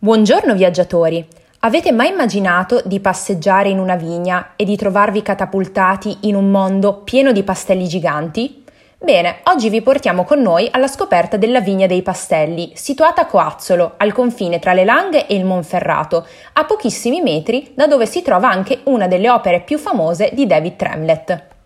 Buongiorno viaggiatori! Avete mai immaginato di passeggiare in una vigna e di trovarvi catapultati in un mondo pieno di pastelli giganti? Bene, oggi vi portiamo con noi alla scoperta della Vigna dei Pastelli, situata a Coazzolo, al confine tra le Langhe e il Monferrato, a pochissimi metri da dove si trova anche una delle opere più famose di David Tremlett.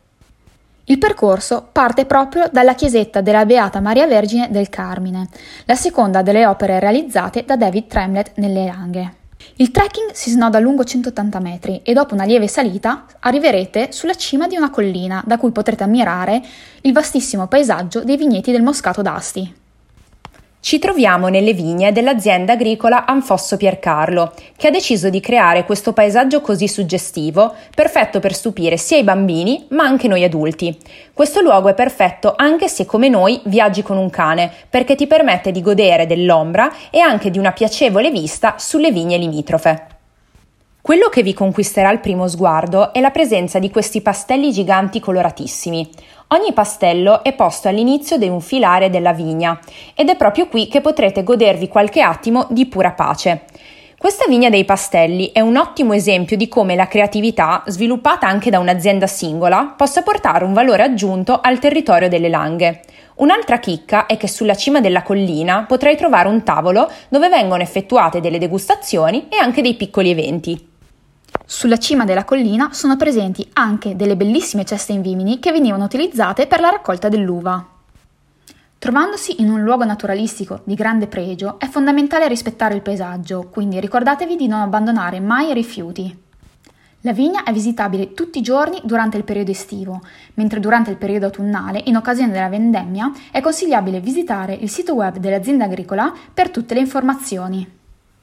Il percorso parte proprio dalla chiesetta della Beata Maria Vergine del Carmine, la seconda delle opere realizzate da David Tremlett nelle Langhe. Il trekking si snoda lungo 180 metri e dopo una lieve salita arriverete sulla cima di una collina da cui potrete ammirare il vastissimo paesaggio dei vigneti del Moscato d'Asti. Ci troviamo nelle vigne dell'azienda agricola Anfosso Piercarlo, che ha deciso di creare questo paesaggio così suggestivo, perfetto per stupire sia i bambini ma anche noi adulti. Questo luogo è perfetto anche se come noi viaggi con un cane, perché ti permette di godere dell'ombra e anche di una piacevole vista sulle vigne limitrofe. Quello che vi conquisterà al primo sguardo è la presenza di questi pastelli giganti coloratissimi. Ogni pastello è posto all'inizio di un filare della vigna ed è proprio qui che potrete godervi qualche attimo di pura pace. Questa vigna dei pastelli è un ottimo esempio di come la creatività, sviluppata anche da un'azienda singola, possa portare un valore aggiunto al territorio delle langhe. Un'altra chicca è che sulla cima della collina potrai trovare un tavolo dove vengono effettuate delle degustazioni e anche dei piccoli eventi. Sulla cima della collina sono presenti anche delle bellissime ceste in vimini che venivano utilizzate per la raccolta dell'uva. Trovandosi in un luogo naturalistico di grande pregio, è fondamentale rispettare il paesaggio, quindi ricordatevi di non abbandonare mai i rifiuti. La vigna è visitabile tutti i giorni durante il periodo estivo, mentre durante il periodo autunnale, in occasione della vendemmia, è consigliabile visitare il sito web dell'azienda agricola per tutte le informazioni.